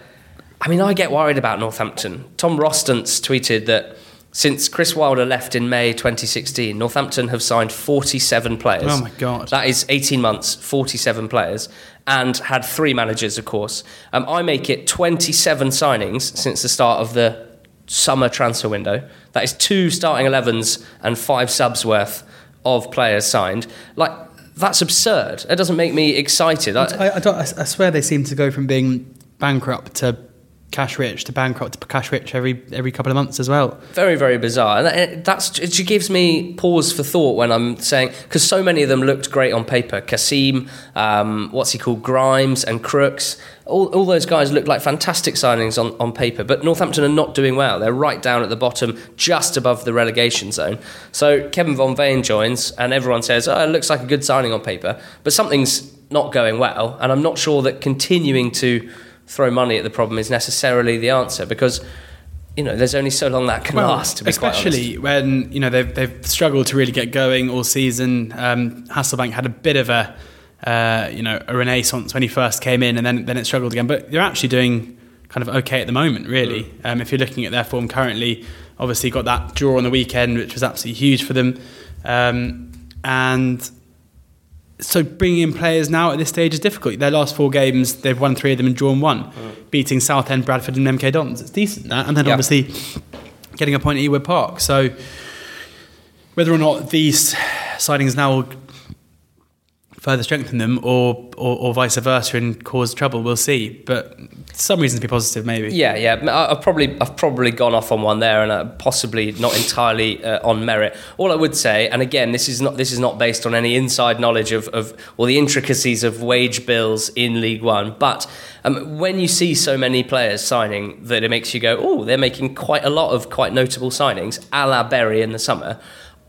I mean, I get worried about Northampton. Tom Rostance tweeted that since Chris Wilder left in May 2016, Northampton have signed 47 players.
Oh my God.
That is 18 months, 47 players, and had three managers, of course. Um, I make it 27 signings since the start of the summer transfer window. That is two starting 11s and five subs worth of players signed. Like, that's absurd. It doesn't make me excited. I,
I, I, don't, I swear they seem to go from being bankrupt to cash rich to bankrupt to cash rich every every couple of months as well.
Very very bizarre, and that, that's it gives me pause for thought when I'm saying because so many of them looked great on paper. Kasim, um, what's he called, Grimes and Crooks. All, all those guys look like fantastic signings on, on paper, but Northampton are not doing well. They're right down at the bottom, just above the relegation zone. So Kevin Von Veen joins, and everyone says, "Oh, it looks like a good signing on paper," but something's not going well, and I'm not sure that continuing to throw money at the problem is necessarily the answer because you know there's only so long that can well, last.
especially when you know they've they've struggled to really get going all season. Um, Hasselbaink had a bit of a uh, you know a renaissance when he first came in, and then then it struggled again. But they're actually doing kind of okay at the moment, really. Mm. Um, if you're looking at their form currently, obviously got that draw on the weekend, which was absolutely huge for them, um, and so bringing in players now at this stage is difficult. Their last four games, they've won three of them and drawn one, mm. beating Southend, Bradford, and MK Dons. It's decent, that. And then obviously getting a point at Ewood Park. So whether or not these signings now will further strengthen them or, or, or vice versa and cause trouble, we'll see. But some reason to be positive, maybe.
Yeah, yeah. I've probably I've probably gone off on one there, and uh, possibly not entirely uh, on merit. All I would say, and again, this is not this is not based on any inside knowledge of, of or the intricacies of wage bills in League One, but um, when you see so many players signing, that it makes you go, oh, they're making quite a lot of quite notable signings, a la Bury in the summer.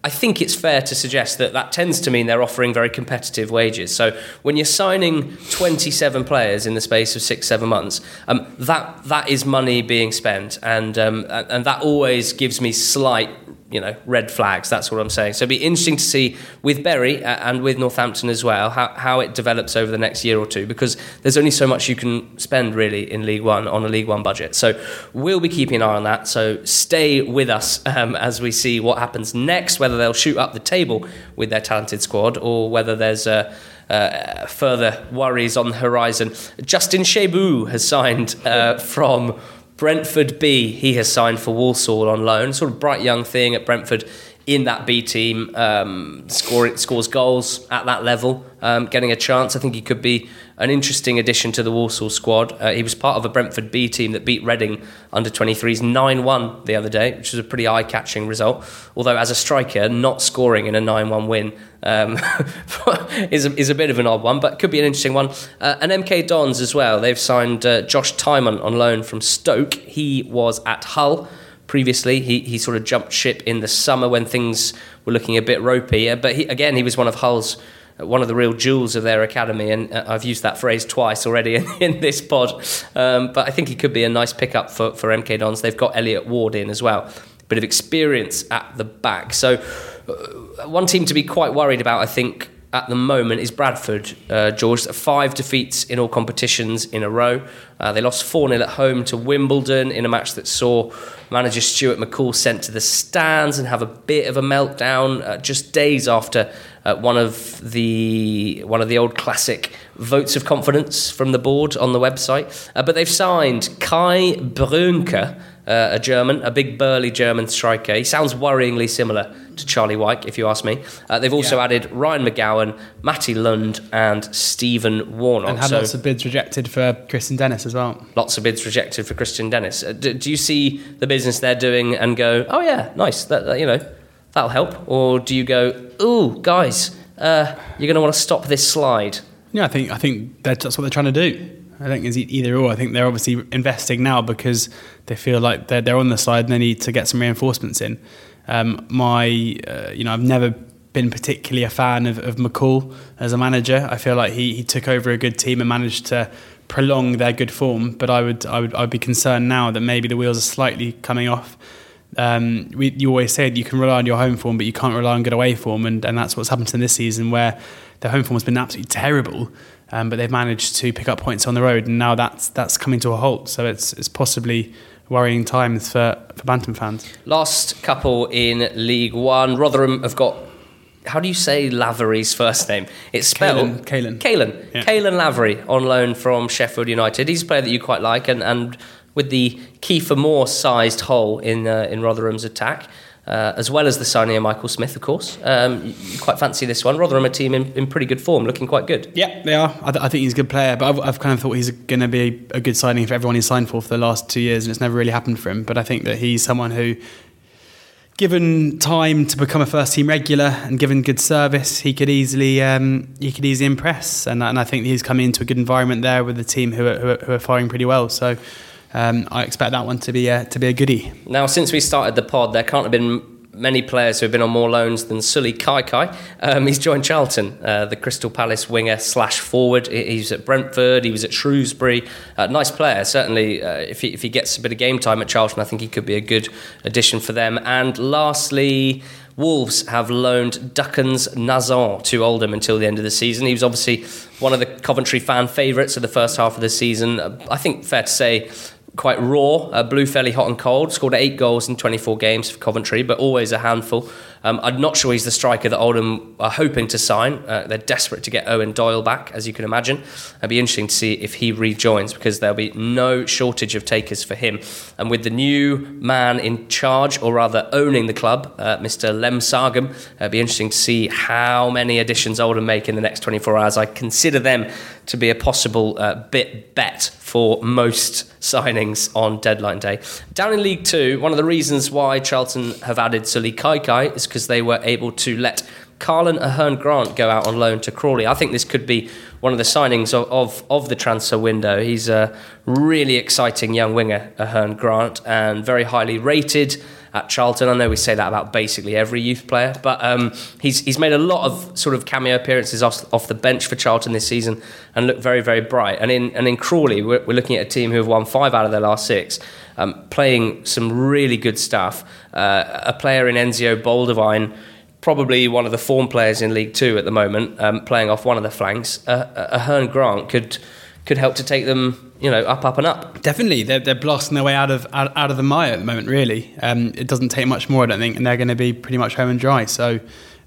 I think it's fair to suggest that that tends to mean they're offering very competitive wages. So when you're signing 27 players in the space of six, seven months, um, that that is money being spent, and um, and that always gives me slight you know red flags. That's what I'm saying. So it'd be interesting to see with Bury uh, and with Northampton as well how, how it develops over the next year or two because there's only so much you can spend really in League One on a League One budget. So we'll be keeping an eye on that. So stay with us um, as we see what happens next. Whether they'll shoot up the table with their talented squad or whether there's a uh, further worries on the horizon. Justin Shebu has signed uh, from Brentford B, he has signed for Walsall on loan. Sort of bright young thing at Brentford in that B team, um, score, scores goals at that level, um, getting a chance. I think he could be an interesting addition to the Walsall squad. Uh, he was part of a Brentford B team that beat Reading under 23s 9 1 the other day, which was a pretty eye catching result. Although, as a striker, not scoring in a 9 1 win um, is, a, is a bit of an odd one, but could be an interesting one. Uh, and MK Dons as well. They've signed uh, Josh Tymon on loan from Stoke. He was at Hull previously. He, he sort of jumped ship in the summer when things were looking a bit ropey. Uh, but he, again, he was one of Hull's one of the real jewels of their academy, and uh, I've used that phrase twice already in, in this pod. Um, but I think he could be a nice pickup for, for MK Dons. They've got Elliot Ward in as well, bit of experience at the back. So, uh, one team to be quite worried about, I think, at the moment is Bradford, uh, George. Five defeats in all competitions in a row. Uh, they lost 4 0 at home to Wimbledon in a match that saw manager Stuart McCall sent to the stands and have a bit of a meltdown uh, just days after uh, one of the one of the old classic votes of confidence from the board on the website. Uh, but they've signed Kai Brünker uh, a German, a big burly German striker. He sounds worryingly similar to Charlie Wyke, if you ask me. Uh, they've also yeah. added Ryan McGowan, Matty Lund, and Stephen Warnock.
And had so, lots of bids rejected for Kristian Dennis as well.
Lots of bids rejected for Kristian Dennis. Uh, do, do, you see the business they're doing and go, oh yeah, nice, that, that you know, that'll help? Or do you go, ooh, guys, uh, you're going to want to stop this slide?
Yeah, I think I think that's what they're trying to do. I think it's either or. I think they're obviously investing now because they feel like they're, they're on the side and they need to get some reinforcements in. Um, my, uh, you know, I've never been particularly a fan of, of McCall as a manager. I feel like he, he took over a good team and managed to prolong their good form. But I would I would I'd be concerned now that maybe the wheels are slightly coming off. Um, we, you always said you can rely on your home form, but you can't rely on good away form, and, and that's what's happened to them this season, where their home form has been absolutely terrible um, but they've managed to pick up points on the road, and now that's that's coming to a halt. So it's it's possibly worrying times for, for Bantam fans.
Last couple in League One, Rotherham have got. How do you say Lavery's first name? It's spelled
Caolan.
Caolan. Yeah. Caolan Lavery on loan from Sheffield United. He's a player that you quite like, and, and with the Kiefer Moore sized hole in uh, in Rotherham's attack uh, as well as the signing of Michael Smith, of course. Um, you quite fancy this one. Rotherham, a team in, in pretty good form, looking quite good.
Yeah, they are. I, th- I think he's a good player, but I've, I've kind of thought he's going to be a good signing for everyone he's signed for for the last two years, and it's never really happened for him. But I think that he's someone who, given time to become a first team regular and given good service, he could easily um, he could easily impress. And, and I think he's coming into a good environment there with the team who are, who are, who are firing pretty well. So um, I expect that one to be a, to be a goodie.
Now, since we started the pod, there can't have been many players who have been on more loans than Sullay Kaikai. Um, he's joined Charlton, uh, the Crystal Palace winger slash forward. He's at Brentford. He was at Shrewsbury. Uh, nice player, certainly. Uh, if he if he gets a bit of game time at Charlton, I think he could be a good addition for them. And lastly. Wolves have loaned Duckens Nazon to Oldham until the end of the season. He was obviously one of the Coventry fan favourites of the first half of the season. I think fair to say quite raw, uh, blew fairly hot and cold, scored eight goals in 24 games for Coventry, but always a handful. Um, I'm not sure he's the striker that Oldham are hoping to sign. Uh, they're desperate to get Eoin Doyle back, as you can imagine. It'd be interesting to see if he rejoins because there'll be no shortage of takers for him. And with the new man in charge, or rather owning the club, uh, Mr. Lemsagam, it'd be interesting to see how many additions Oldham make in the next 24 hours. I consider them to be a possible uh, bit bet for most signings on deadline day. Down in League Two, one of the reasons why Charlton have added Sullay Kaikai is because they were able to let Karlan Ahearne-Grant go out on loan to Crawley. I think this could be one of the signings of, of, of, the transfer window. He's a really exciting young winger, Ahearne-Grant, and very highly rated at Charlton. I know we say that about basically every youth player, but um, he's he's made a lot of sort of cameo appearances off, off the bench for Charlton this season and looked very very bright. And in and in Crawley, we're, we're looking at a team who have won five out of their last six, um, playing some really good stuff. Uh, a player in Enzio Boldewijn probably one of the form players in League Two at the moment, um, playing off one of the flanks. Uh, Ahearne-Grant could could help to take them, you know, up, up, and up.
Definitely, they're, they're blasting their way out of out, out of the mire at the moment. Really, um, it doesn't take much more, I don't think, and they're going to be pretty much home and dry. So,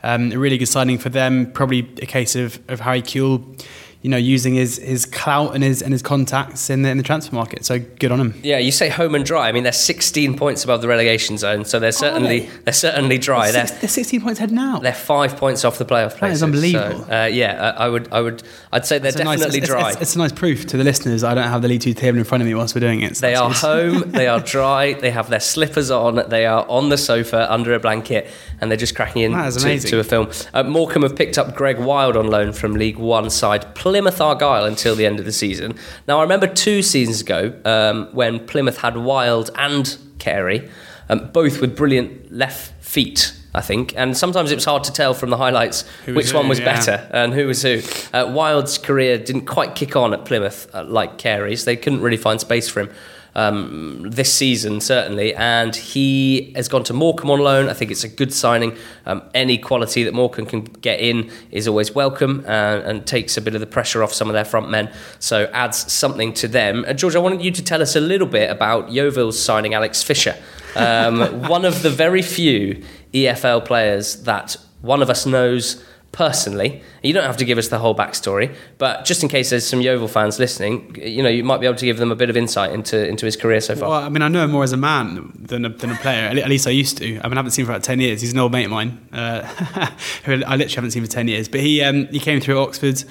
um, a really good signing for them. Probably a case of, of Harry Kewell you know, using his, his clout and his and his contacts in the, in the transfer market. So good on him.
Yeah, you say home and dry. I mean, they're 16 points above the relegation zone, so they're certainly they? are certainly dry.
They're, they're, 16 points ahead now.
They're five points off the playoff place.
That is unbelievable.
So, uh, yeah, I, I, would I would I'd say they're That's definitely
nice,
dry.
It's, it's, it's, a nice proof to the listeners. I don't have the lead Two table in front of me whilst we're doing it.
So they are home. they are dry. They have their slippers on. They are on the sofa under a blanket, and they're just cracking in to, to, a film. Uh, Morecambe have picked up Gregg Wylde on loan from League One side Plymouth Argyle until the end of the season. Now, I remember two seasons ago um, when Plymouth had Wylde and Carey, um, both with brilliant left feet. I think. And sometimes it was hard to tell from the highlights
Who
which
was
one was
yeah.
better and who was who. Uh, Wylde's career didn't quite kick on at Plymouth uh, like Carey's. They couldn't really find space for him. Um, this season, certainly, and he has gone to Morecambe on loan. I think it's a good signing. Um, any quality that Morecambe can get in is always welcome and, and takes a bit of the pressure off some of their front men. So adds something to them. Uh, George, I wanted you to tell us a little bit about Yeovil's signing Alex Fisher, um, one of the very few EFL players that one of us knows personally. You don't have to give us the whole backstory, but just in case there's some Yeovil fans listening, you know, you might be able to give them a bit of insight into into his career so far.
Well, I mean, I know him more as a man than a, than a player. At least I used to. I mean, I haven't seen him for about ten years. He's an old mate of mine, uh, who I literally haven't seen for ten years. But he um, he came through Oxford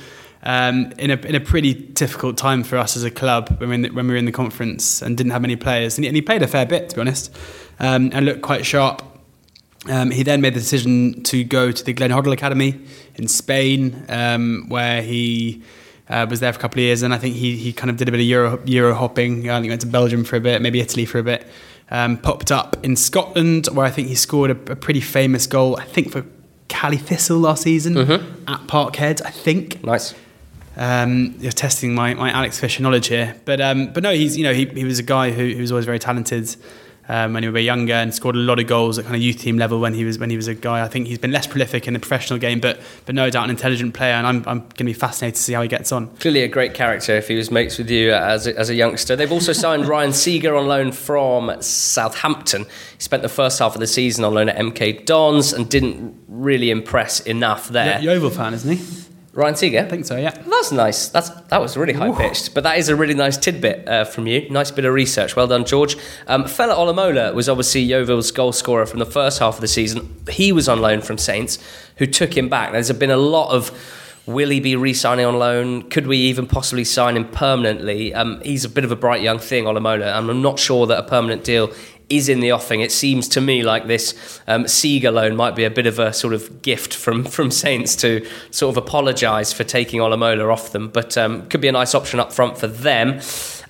um, in a in a pretty difficult time for us as a club when we the, when we were in the conference and didn't have many players. And he, and he played a fair bit, to be honest, um, and looked quite sharp. Um, he then made the decision to go to the Glen Hoddle Academy in Spain, um, where he uh, was there for a couple of years, and I think he, he kind of did a bit of Euro, Euro hopping. I think he went to Belgium for a bit, maybe Italy for a bit. Um, popped up in Scotland, where I think he scored a, a pretty famous goal, I think for Caley Thistle last season at Parkhead, I think.
Nice.
Um, you're testing my, my Alex Fisher knowledge here, but um, but no, he's you know he, he was a guy who, who was always very talented um, when he was younger and scored a lot of goals at kind of youth team level when he was when he was a guy. I think he's been less prolific in the professional game, but but no doubt an intelligent player, and I'm I'm going to be fascinated to see how he gets on.
Clearly a great character if he was mates with you as a, as a youngster. They've also signed Ryan Seager on loan from Southampton. He spent the first half of the season on loan at MK Dons and didn't really impress enough there.
Yeah, Yeovil fan, isn't he?
Ryan Seager?
I think so. Yeah.
That's nice. That's that was really high pitched, but that is a really nice tidbit uh, from you. Nice bit of research. Well done, George. Um, Fela Olomola was obviously Yeovil's goal scorer from the first half of the season. He was on loan from Saints, who took him back. There's been a lot of. Will he be re-signing on loan? Could we even possibly sign him permanently? Um, he's a bit of a bright young thing, Olomola, and I'm not sure that a permanent deal is in the offing. It seems to me like this um, Seager loan might be a bit of a sort of gift from from Saints to sort of apologise for taking Olomola off them, but um, could be a nice option up front for them.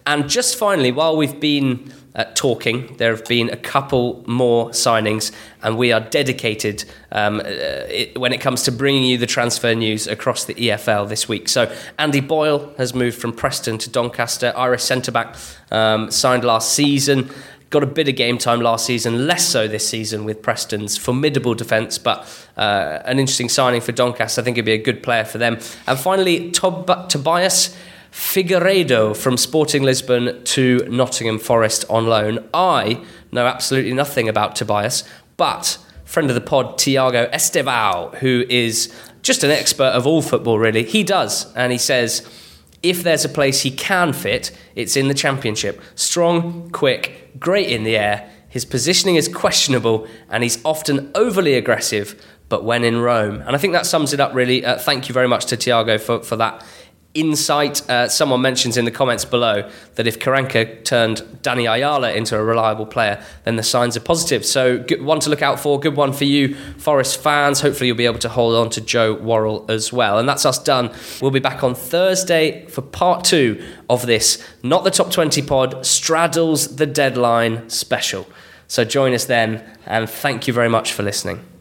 And just finally, while we've been uh, talking, there have been a couple more signings, and we are dedicated um, uh, it, when it comes to bringing you the transfer news across the EFL this week. So Andy Boyle has moved from Preston to Doncaster, Irish centre back, um, signed last season got a bit of game time last season, less so this season with Preston's formidable defence, but uh, an interesting signing for Doncaster. I think he'd be a good player for them. And finally, Tob- Tobias Figueiredo from Sporting Lisbon to Nottingham Forest on loan. I know absolutely nothing about Tobias, but friend of the pod, Tiago Estevao, who is just an expert of all football, really, he does. And he says, if there's a place he can fit, it's in the championship. Strong, quick, great in the air. His positioning is questionable, and he's often overly aggressive, but when in Rome. And I think that sums it up, really. Uh, thank you very much to Tiago for, for that insight. Uh, someone mentions in the comments below that if Karanka turned Danny Ayala into a reliable player, then the signs are positive. So, good one to look out for. Good one for you, Forest fans. Hopefully, you'll be able to hold on to Joe Worrall as well. And that's us done. We'll be back on Thursday for part two of this, not the top 20 pod, straddles the deadline special. So, join us then, and thank you very much for listening.